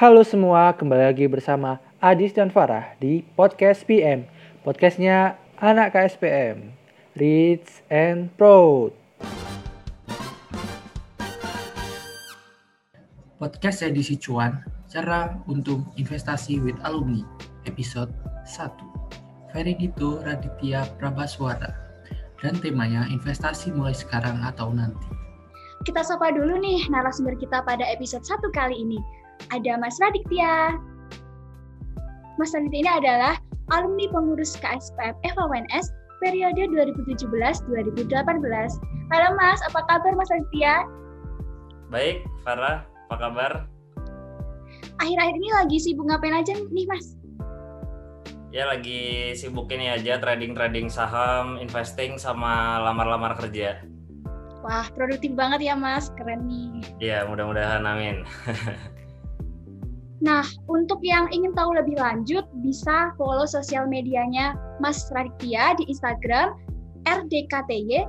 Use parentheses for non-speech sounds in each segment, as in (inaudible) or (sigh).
Halo semua, kembali lagi bersama Adis dan Farah di Podcast PM. Podcastnya anak KSPM. Rich and Proud. Podcast edisi cuan, cara untuk investasi with alumni, episode 1. Feridito Raditya Prabaswara. Dan temanya investasi mulai sekarang atau nanti. Kita sapa dulu nih narasumber kita pada episode 1 kali ini. Ada Mas Raditya. Mas Raditya ini adalah alumni pengurus KSPM FAWNS periode 2017-2018. Halo Mas, apa kabar Mas Raditya? Baik, Farah, apa kabar? Akhir-akhir ini lagi sibuk ngapain aja nih Mas? Ya lagi sibuk ini aja trading-trading saham, investing sama lamar-lamar kerja. Wah, produktif banget ya Mas, keren nih. Ya, mudah-mudahan amin. (laughs) Nah, untuk yang ingin tahu lebih lanjut, bisa follow sosial medianya Mas Raditya di Instagram RDKTY.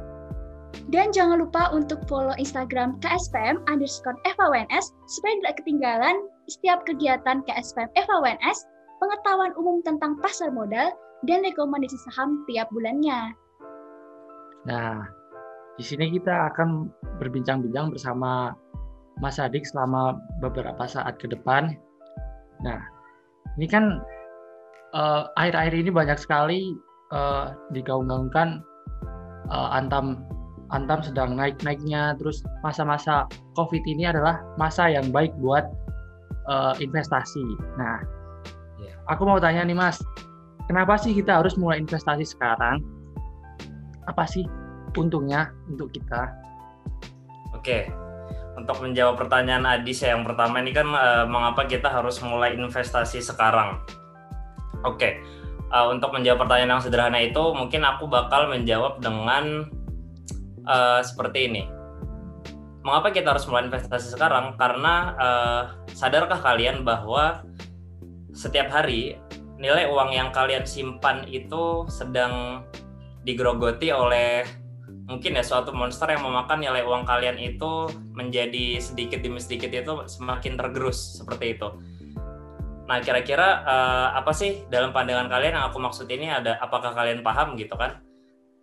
Dan jangan lupa untuk follow Instagram KSPM underscore FAWNS supaya tidak ketinggalan setiap kegiatan KSPM FAWNS, pengetahuan umum tentang pasar modal, dan rekomendasi saham tiap bulannya. Nah, di sini kita akan berbincang-bincang bersama Mas Adik selama beberapa saat ke depan Nah, ini kan uh, akhir-akhir ini banyak sekali uh, digaung-gaungkan uh, antam antam sedang naik-naiknya, terus masa-masa COVID ini adalah masa yang baik buat uh, investasi. Nah, yeah. aku mau tanya nih Mas, kenapa sih kita harus mulai investasi sekarang? Apa sih untungnya untuk kita? Oke, untuk menjawab pertanyaan Adis yang pertama ini kan uh, mengapa kita harus mulai investasi sekarang? Oke, okay. uh, eh, untuk menjawab pertanyaan yang sederhana itu mungkin aku bakal menjawab dengan uh, seperti ini. Mengapa kita harus mulai investasi sekarang? Karena uh, sadarkah kalian bahwa setiap hari nilai uang yang kalian simpan itu sedang digerogoti oleh mungkin ya suatu monster yang memakan nilai uang kalian itu menjadi sedikit demi sedikit itu semakin tergerus seperti itu. Nah, kira-kira uh, apa sih dalam pandangan kalian yang aku maksud ini ada apakah kalian paham gitu kan?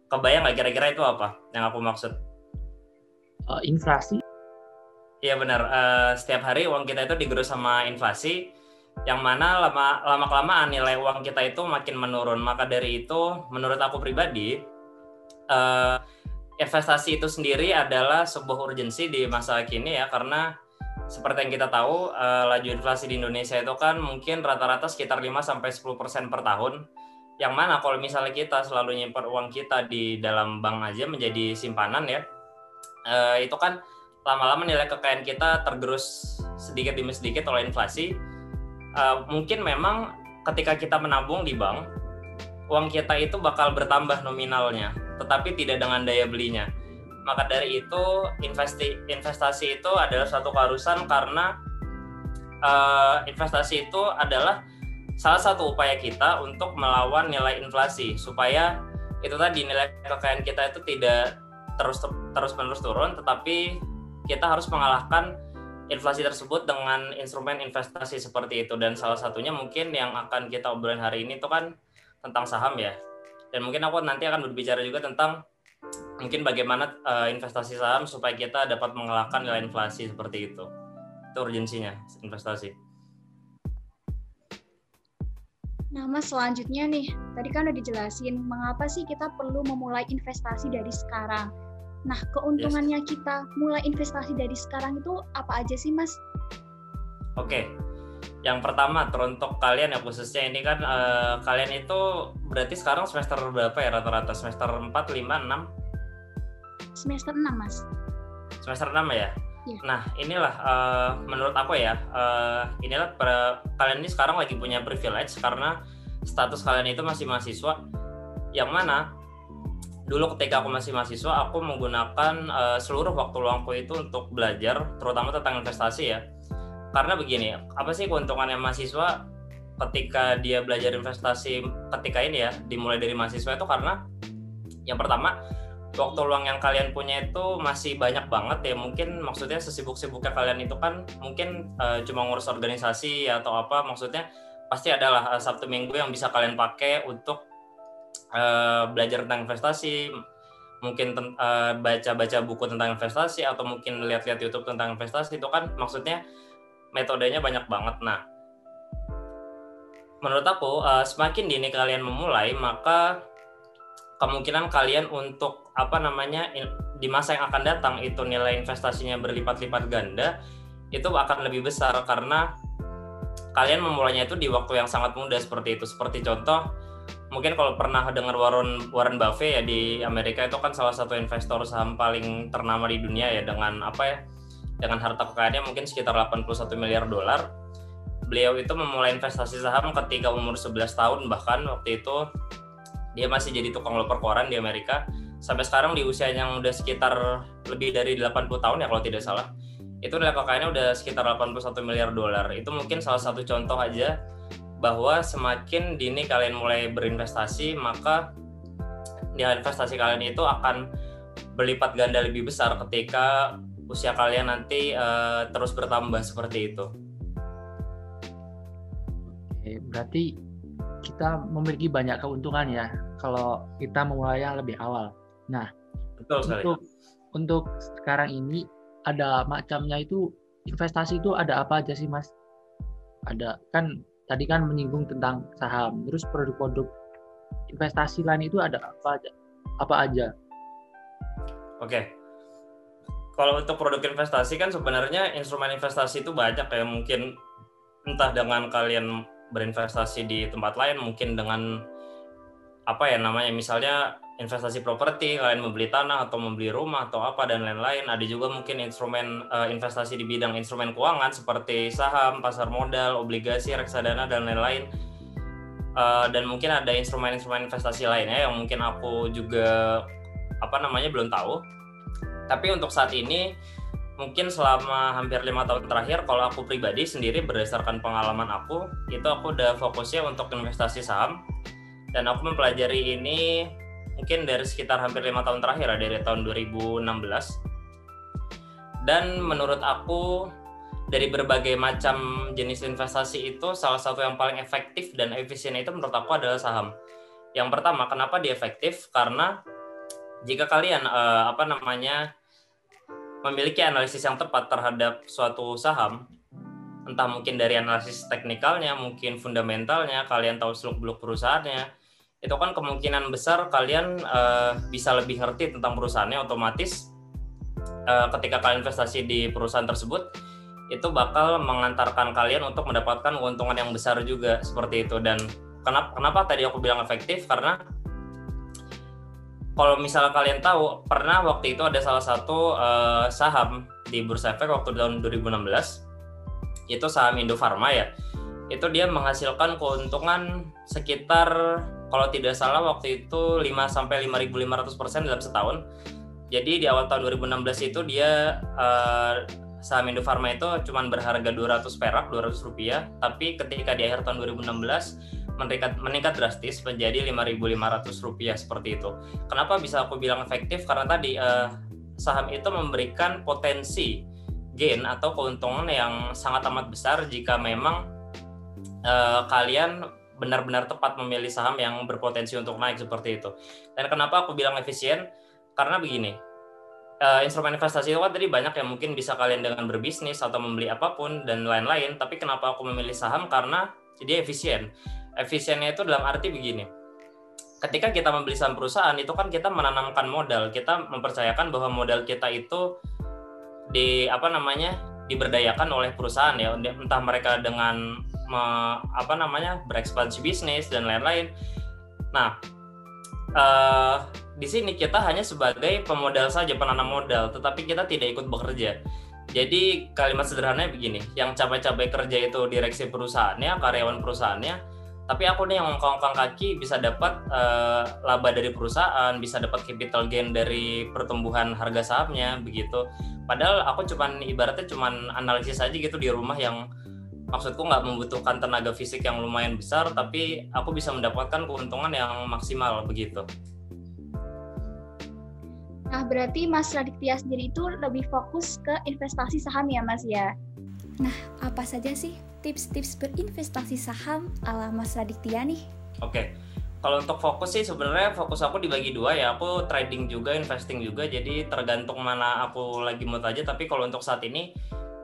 Kebayang nggak kira-kira itu apa yang aku maksud? Uh, inflasi. Iya benar. Uh, setiap hari uang kita itu digerus sama inflasi, yang mana lama lama kelamaan nilai uang kita itu makin menurun. Maka dari itu, menurut aku pribadi, uh, investasi itu sendiri adalah sebuah urgensi di masa kini ya karena seperti yang kita tahu uh, laju inflasi di Indonesia itu kan mungkin rata-rata sekitar 5 sampai 10% per tahun. Yang mana kalau misalnya kita selalu nyimpan uang kita di dalam bank aja menjadi simpanan ya. Uh, itu kan lama-lama nilai kekayaan kita tergerus sedikit demi sedikit oleh inflasi. Uh, mungkin memang ketika kita menabung di bank, uang kita itu bakal bertambah nominalnya tetapi tidak dengan daya belinya. Maka dari itu investi investasi itu adalah satu keharusan karena uh, investasi itu adalah salah satu upaya kita untuk melawan nilai inflasi supaya itu tadi nilai kekayaan kita itu tidak terus terus menerus turun tetapi kita harus mengalahkan inflasi tersebut dengan instrumen investasi seperti itu dan salah satunya mungkin yang akan kita obrolin hari ini itu kan tentang saham ya dan mungkin aku nanti akan berbicara juga tentang mungkin bagaimana uh, investasi saham supaya kita dapat mengalahkan nilai inflasi seperti itu. Itu urgensinya investasi. Nah, Mas, selanjutnya nih, tadi kan udah dijelasin mengapa sih kita perlu memulai investasi dari sekarang. Nah, keuntungannya yes. kita mulai investasi dari sekarang itu apa aja sih, Mas? Oke, yang pertama teruntuk kalian ya khususnya ini kan uh, kalian itu berarti sekarang semester berapa ya rata-rata semester 4, 5, 6? Semester 6 mas Semester 6 ya? ya. Nah inilah uh, menurut aku ya uh, inilah per, kalian ini sekarang lagi punya privilege karena status kalian itu masih mahasiswa yang mana dulu ketika aku masih mahasiswa aku menggunakan uh, seluruh waktu luangku itu untuk belajar terutama tentang investasi ya karena begini apa sih keuntungannya mahasiswa ketika dia belajar investasi ketika ini ya dimulai dari mahasiswa itu karena yang pertama waktu luang yang kalian punya itu masih banyak banget ya. Mungkin maksudnya sesibuk-sibuknya kalian itu kan mungkin uh, cuma ngurus organisasi atau apa maksudnya pasti adalah uh, Sabtu Minggu yang bisa kalian pakai untuk uh, belajar tentang investasi. Mungkin baca-baca uh, buku tentang investasi atau mungkin lihat-lihat YouTube tentang investasi itu kan maksudnya metodenya banyak banget. Nah menurut aku uh, semakin dini kalian memulai maka kemungkinan kalian untuk apa namanya di masa yang akan datang itu nilai investasinya berlipat-lipat ganda itu akan lebih besar karena kalian memulainya itu di waktu yang sangat muda seperti itu. Seperti contoh mungkin kalau pernah dengar Warren Warren Buffett ya di Amerika itu kan salah satu investor saham paling ternama di dunia ya dengan apa ya dengan harta kekayaannya mungkin sekitar 81 miliar dolar. Beliau itu memulai investasi saham ketika umur 11 tahun bahkan waktu itu dia masih jadi tukang loper koran di Amerika. Sampai sekarang di usia yang udah sekitar lebih dari 80 tahun ya kalau tidak salah. Itu nilai kekayaannya udah sekitar 81 miliar dolar. Itu mungkin salah satu contoh aja bahwa semakin dini kalian mulai berinvestasi maka nilai investasi kalian itu akan berlipat ganda lebih besar ketika usia kalian nanti uh, terus bertambah seperti itu. Oke, berarti kita memiliki banyak keuntungan ya kalau kita memulai yang lebih awal. Nah, Betul sekali. untuk untuk sekarang ini ada macamnya itu investasi itu ada apa aja sih mas? Ada kan tadi kan menyinggung tentang saham, terus produk-produk investasi lain itu ada apa aja? Apa aja? Oke. Kalau untuk produk investasi kan sebenarnya instrumen investasi itu banyak ya. Mungkin entah dengan kalian berinvestasi di tempat lain mungkin dengan apa ya namanya misalnya investasi properti kalian membeli tanah atau membeli rumah atau apa dan lain-lain. Ada juga mungkin instrumen uh, investasi di bidang instrumen keuangan seperti saham pasar modal obligasi reksadana dan lain-lain. Uh, dan mungkin ada instrumen-instrumen investasi lainnya yang mungkin aku juga apa namanya belum tahu tapi untuk saat ini mungkin selama hampir lima tahun terakhir kalau aku pribadi sendiri berdasarkan pengalaman aku itu aku udah fokusnya untuk investasi saham. Dan aku mempelajari ini mungkin dari sekitar hampir lima tahun terakhir dari tahun 2016 dan menurut aku dari berbagai macam jenis investasi itu salah satu yang paling efektif dan efisien itu menurut aku adalah saham. Yang pertama kenapa dia efektif? Karena jika kalian uh, apa namanya memiliki analisis yang tepat terhadap suatu saham entah mungkin dari analisis teknikalnya, mungkin fundamentalnya, kalian tahu seluk-beluk perusahaannya, itu kan kemungkinan besar kalian uh, bisa lebih ngerti tentang perusahaannya otomatis uh, ketika kalian investasi di perusahaan tersebut itu bakal mengantarkan kalian untuk mendapatkan keuntungan yang besar juga seperti itu. Dan kenapa kenapa tadi aku bilang efektif? Karena kalau misalnya kalian tahu pernah waktu itu ada salah satu uh, saham di bursa efek waktu tahun 2016 itu saham Indofarma ya. Itu dia menghasilkan keuntungan sekitar kalau tidak salah waktu itu 5 sampai 5.500% dalam setahun. Jadi di awal tahun 2016 itu dia uh, saham Indofarma itu cuma berharga 200 perak, 200 rupiah, tapi ketika di akhir tahun 2016 meningkat meningkat drastis menjadi 5.500 rupiah seperti itu. Kenapa bisa aku bilang efektif? Karena tadi uh, saham itu memberikan potensi gain atau keuntungan yang sangat amat besar jika memang uh, kalian benar-benar tepat memilih saham yang berpotensi untuk naik seperti itu. Dan kenapa aku bilang efisien? Karena begini, uh, instrumen investasi itu kan tadi banyak yang mungkin bisa kalian dengan berbisnis atau membeli apa pun dan lain-lain. Tapi kenapa aku memilih saham? Karena dia efisien. Efisiennya itu dalam arti begini. Ketika kita membeli saham perusahaan itu kan kita menanamkan modal, kita mempercayakan bahwa modal kita itu di apa namanya diberdayakan oleh perusahaan ya, entah mereka dengan me, apa namanya berekspansi bisnis dan lain-lain. Nah, uh, di sini kita hanya sebagai pemodal saja penanam modal, tetapi kita tidak ikut bekerja. Jadi kalimat sederhananya begini, yang capai-capai kerja itu direksi perusahaannya, karyawan perusahaannya, tapi aku nih yang ngongkong kaki bisa dapat uh, laba dari perusahaan, bisa dapat capital gain dari pertumbuhan harga sahamnya begitu. Padahal aku cuman ibaratnya cuman analisis aja gitu di rumah yang maksudku nggak membutuhkan tenaga fisik yang lumayan besar tapi aku bisa mendapatkan keuntungan yang maksimal begitu Nah, berarti Mas Raditya sendiri itu lebih fokus ke investasi saham ya, Mas ya? Nah, apa saja sih tips-tips berinvestasi saham ala Mas Raditya nih? Oke, kalau untuk fokus sih sebenarnya fokus aku dibagi dua ya. Aku trading juga, investing juga. Jadi tergantung mana aku lagi mood aja. Tapi kalau untuk saat ini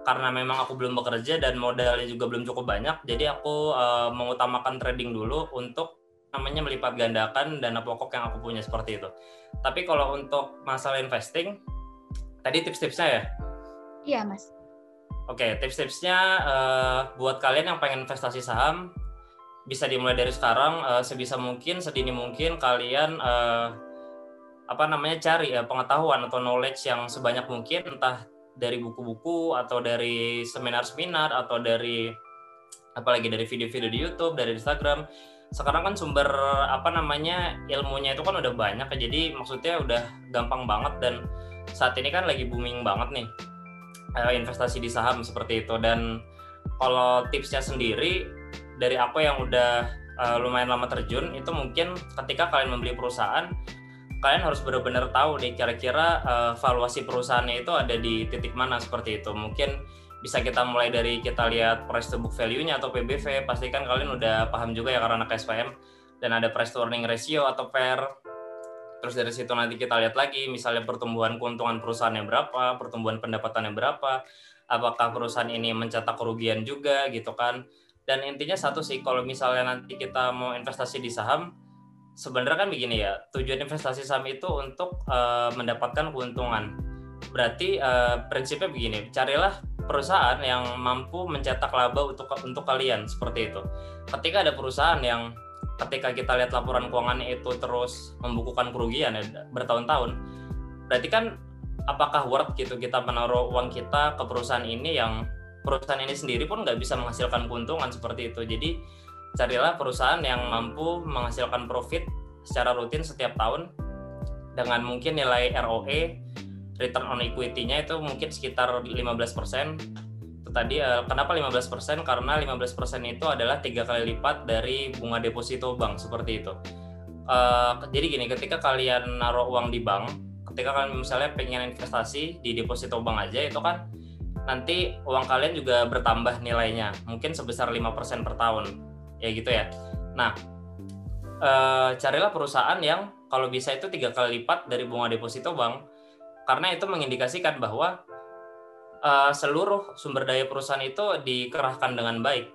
karena memang aku belum bekerja dan modalnya juga belum cukup banyak, jadi aku uh, mengutamakan trading dulu untuk namanya melipat gandakan dana pokok yang aku punya seperti itu. Tapi kalau untuk masalah investing, tadi tips-tipsnya ya? Iya, Mas. Oke, tips-tipsnya uh, buat kalian yang pengen investasi saham, bisa dimulai dari sekarang uh, sebisa mungkin sedini mungkin kalian uh, apa namanya cari ya pengetahuan atau knowledge yang sebanyak mungkin entah dari buku-buku atau dari seminar-seminar atau dari apalagi dari video-video di YouTube, dari Instagram. Sekarang kan sumber apa namanya ilmunya itu kan udah banyak ya. Jadi maksudnya udah gampang banget dan saat ini kan lagi booming banget nih eh, investasi di saham seperti itu dan kalau tipsnya sendiri dari aku yang udah uh, lumayan lama terjun itu mungkin ketika kalian membeli perusahaan kalian harus benar-benar tahu nih kira-kira uh, valuasi perusahaannya itu ada di titik mana seperti itu. Mungkin bisa kita mulai dari kita lihat price to book value-nya atau PBV. Pastikan kalian udah paham juga ya karena anak SPM dan ada price to earning ratio atau PER. Terus dari situ nanti kita lihat lagi misalnya pertumbuhan keuntungan perusahaannya berapa, pertumbuhan pendapatannya berapa, apakah perusahaan ini mencetak kerugian juga gitu kan. Dan intinya satu sih kalau misalnya nanti kita mau investasi di saham, sebenarnya kan begini ya tujuan investasi saham itu untuk uh, mendapatkan keuntungan berarti uh, prinsipnya begini carilah perusahaan yang mampu mencetak laba untuk untuk kalian seperti itu. Ketika ada perusahaan yang ketika kita lihat laporan keuangannya itu terus membukukan kerugian ya, bertahun-tahun berarti kan apakah worth gitu kita menaruh uang kita ke perusahaan ini yang perusahaan ini sendiri pun nggak bisa menghasilkan keuntungan seperti itu. Jadi carilah perusahaan yang mampu menghasilkan profit secara rutin setiap tahun dengan mungkin nilai ROE return on equity-nya itu mungkin sekitar 15%. Itu tadi uh, kenapa 15%? Karena 15% itu adalah tiga kali lipat dari bunga deposito bank seperti itu. Uh, jadi gini, ketika kalian naruh uang di bank, ketika kalian misalnya pengen investasi di deposito bank aja itu kan nanti uang kalian juga bertambah nilainya, mungkin sebesar 5% per tahun ya gitu ya. Nah, e, carilah perusahaan yang kalau bisa itu tiga kali lipat dari bunga deposito bank, karena itu mengindikasikan bahwa e, seluruh sumber daya perusahaan itu dikerahkan dengan baik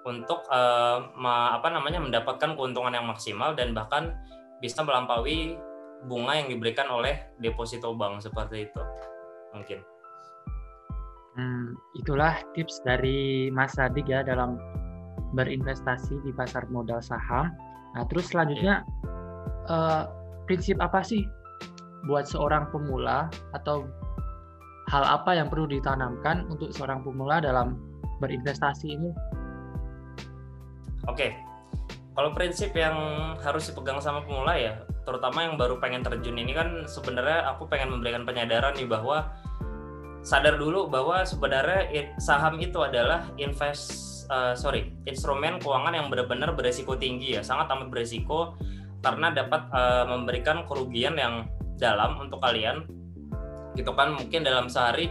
untuk ma, apa namanya mendapatkan keuntungan yang maksimal dan bahkan bisa melampaui bunga yang diberikan oleh deposito bank seperti itu mungkin. Hmm, itulah tips dari Mas Sadik ya dalam berinvestasi di pasar modal saham. Nah, terus selanjutnya uh, prinsip apa sih buat seorang pemula atau hal apa yang perlu ditanamkan untuk seorang pemula dalam berinvestasi ini? Oke, kalau prinsip yang harus dipegang sama pemula ya, terutama yang baru pengen terjun ini kan sebenarnya aku pengen memberikan penyadaran nih bahwa sadar dulu bahwa sebenarnya saham itu adalah invest uh, sorry instrumen keuangan yang benar-benar beresiko tinggi ya sangat amat beresiko karena dapat uh, memberikan kerugian yang dalam untuk kalian. Gitu kan mungkin dalam sehari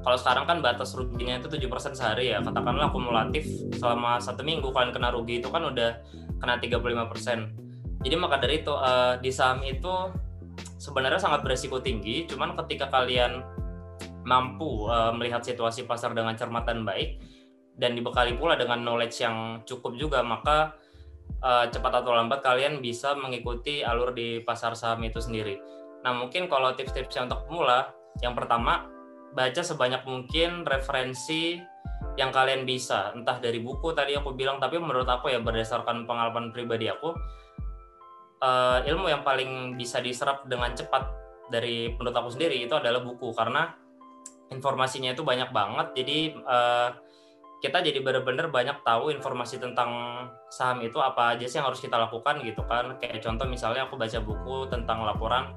kalau sekarang kan batas ruginya itu 7% sehari ya. Katakanlah kumulatif selama satu minggu kalian kena rugi itu kan udah kena 35% jadi maka dari itu uh, di saham itu sebenarnya sangat beresiko tinggi. Cuman ketika kalian mampu uh, melihat situasi pasar dengan cermat dan baik dan dibekali pula dengan knowledge yang cukup juga maka uh, cepat atau lambat kalian bisa mengikuti alur di pasar saham itu sendiri. Nah mungkin kalau tips-tips yang untuk pemula, yang pertama baca sebanyak mungkin referensi yang kalian bisa, entah dari buku tadi aku bilang, tapi menurut aku ya berdasarkan pengalaman pribadi aku, uh, ilmu yang paling bisa diserap dengan cepat dari menurut aku sendiri itu adalah buku. Karena informasinya itu banyak banget, jadi uh, kita jadi benar-benar banyak tahu informasi tentang saham itu apa aja sih yang harus kita lakukan gitu kan. Kayak contoh misalnya aku baca buku tentang laporan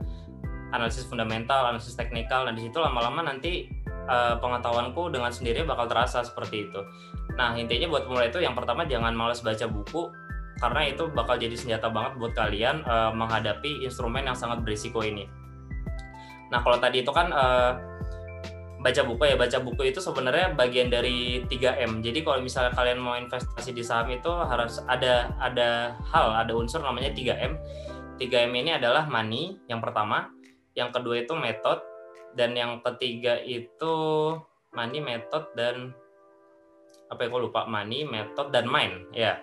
analisis fundamental analisis teknikal dan di situ lama-lama nanti uh, pengetahuanku dengan sendiri bakal terasa seperti itu nah intinya buat mulai itu yang pertama jangan males baca buku karena itu bakal jadi senjata banget buat kalian uh, menghadapi instrumen yang sangat berisiko ini Nah kalau tadi itu kan uh, baca buku ya baca buku itu sebenarnya bagian dari 3M. Jadi kalau misalnya kalian mau investasi di saham itu harus ada ada hal, ada unsur namanya 3M. 3M ini adalah money yang pertama, yang kedua itu method dan yang ketiga itu money, method dan apa ya aku lupa money, method dan mind ya.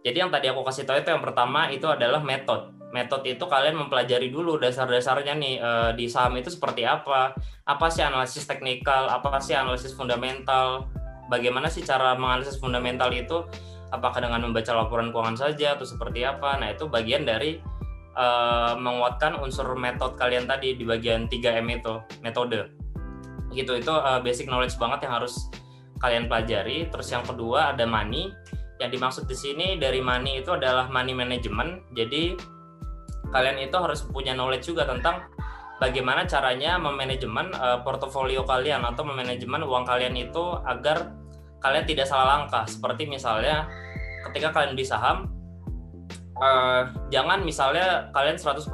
Jadi yang tadi aku kasih tahu itu yang pertama itu adalah method metode itu kalian mempelajari dulu dasar-dasarnya nih uh, di saham itu seperti apa, apa sih analisis teknikal, apa sih analisis fundamental, bagaimana sih cara menganalisis fundamental itu, apakah dengan membaca laporan keuangan saja atau seperti apa. Nah itu bagian dari uh, menguatkan unsur metode kalian tadi di bagian 3M itu, metode. Gitu itu uh, basic knowledge banget yang harus kalian pelajari. Terus yang kedua ada money. Yang dimaksud di sini dari money itu adalah money management. Jadi kalian itu harus punya knowledge juga tentang bagaimana caranya memanajemen uh, portofolio kalian atau memanajemen uang kalian itu agar kalian tidak salah langkah. Seperti misalnya ketika kalian beli saham, uh, jangan misalnya kalian 100% uh,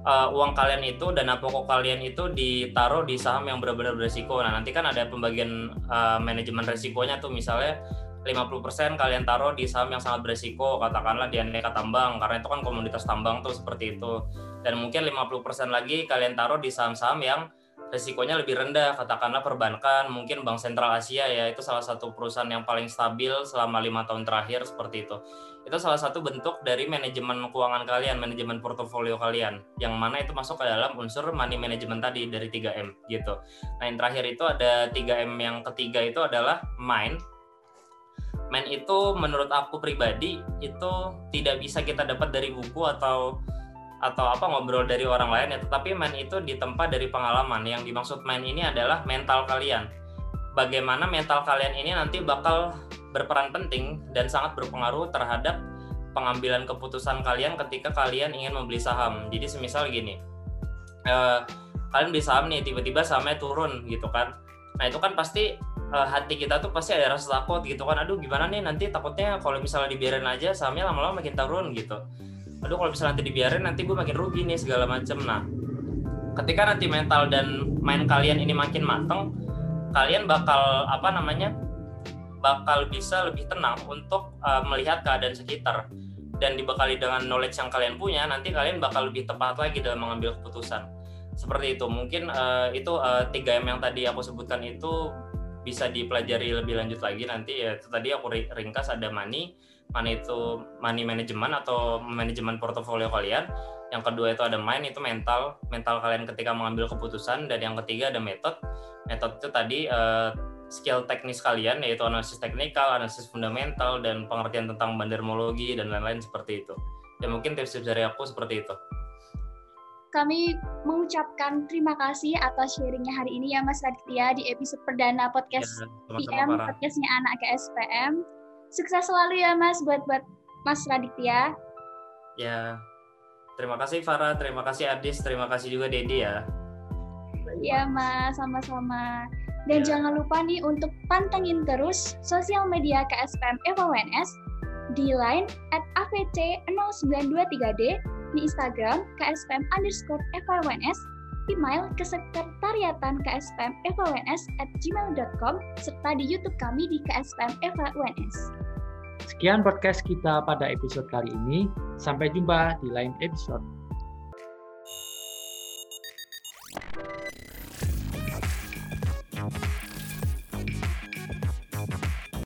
eh, uang kalian itu dana pokok kalian itu ditaruh di saham yang benar-benar beresiko. Nah, nanti kan ada pembagian uh, manajemen resikonya tuh misalnya 50% kalian taruh di saham yang sangat beresiko katakanlah di aneka tambang karena itu kan komunitas tambang tuh seperti itu dan mungkin 50% lagi kalian taruh di saham-saham yang resikonya lebih rendah katakanlah perbankan mungkin Bank Sentral Asia ya itu salah satu perusahaan yang paling stabil selama lima tahun terakhir seperti itu itu salah satu bentuk dari manajemen keuangan kalian manajemen portofolio kalian. Yang mana itu masuk ke dalam unsur money management tadi dari 3M gitu. Nah yang terakhir itu ada 3M yang ketiga itu adalah mind. Main itu menurut aku pribadi itu tidak bisa kita dapat dari buku atau atau apa ngobrol dari orang lain ya. Tetapi main itu ditempa dari pengalaman. Yang dimaksud main ini adalah mental kalian. Bagaimana mental kalian ini nanti bakal berperan penting dan sangat berpengaruh terhadap pengambilan keputusan kalian ketika kalian ingin membeli saham. Jadi semisal gini eh, kalian beli saham nih tiba-tiba sahamnya turun gitu kan. Nah itu kan pasti uh, hati kita tuh pasti ada rasa takut gitu kan. Aduh gimana nih nanti takutnya kalau misalnya dibiarin aja sahamnya lama-lama makin turun gitu. Aduh kalau misalnya nanti dibiarin nanti gue makin rugi nih segala macem. Nah ketika nanti mental dan main kalian ini makin mateng kalian bakal apa namanya bakal bisa lebih tenang untuk uh, melihat keadaan sekitar. Dan dibekali dengan knowledge yang kalian punya nanti kalian bakal lebih tepat lagi dalam mengambil keputusan. Seperti itu. Mungkin uh, itu uh, 3M yang tadi aku sebutkan itu bisa dipelajari lebih lanjut lagi nanti. Ya itu tadi aku ringkas ada money money itu money management atau manajemen portofolio kalian. Yang kedua itu ada mind itu mental. Mental kalian ketika mengambil keputusan. Dan yang ketiga ada method. Method itu tadi uh, skill teknis kalian yaitu analisis teknikal analisis fundamental dan pengertian tentang bandermologi dan lain-lain seperti itu ya mungkin tips-tips dari aku seperti itu kami mengucapkan terima kasih atas sharingnya hari ini ya Mas Raditya di episode perdana podcast ya, PM, podcastnya anak ke SPM. Sukses selalu ya Mas buat buat Mas Raditya. Ya, terima kasih Farah, terima kasih Adis, terima kasih juga Dedi ya. Iya Mas, sama-sama. Dan ya. jangan lupa nih untuk pantengin terus sosial media KSPM FONS di line at AVC0923D di Instagram KSPM underscore FIWNS, email ke sekretariatan KSPM FIWNS at gmail.com, serta di YouTube kami di KSPM FIWNS. Sekian podcast kita pada episode kali ini. Sampai jumpa di lain episode.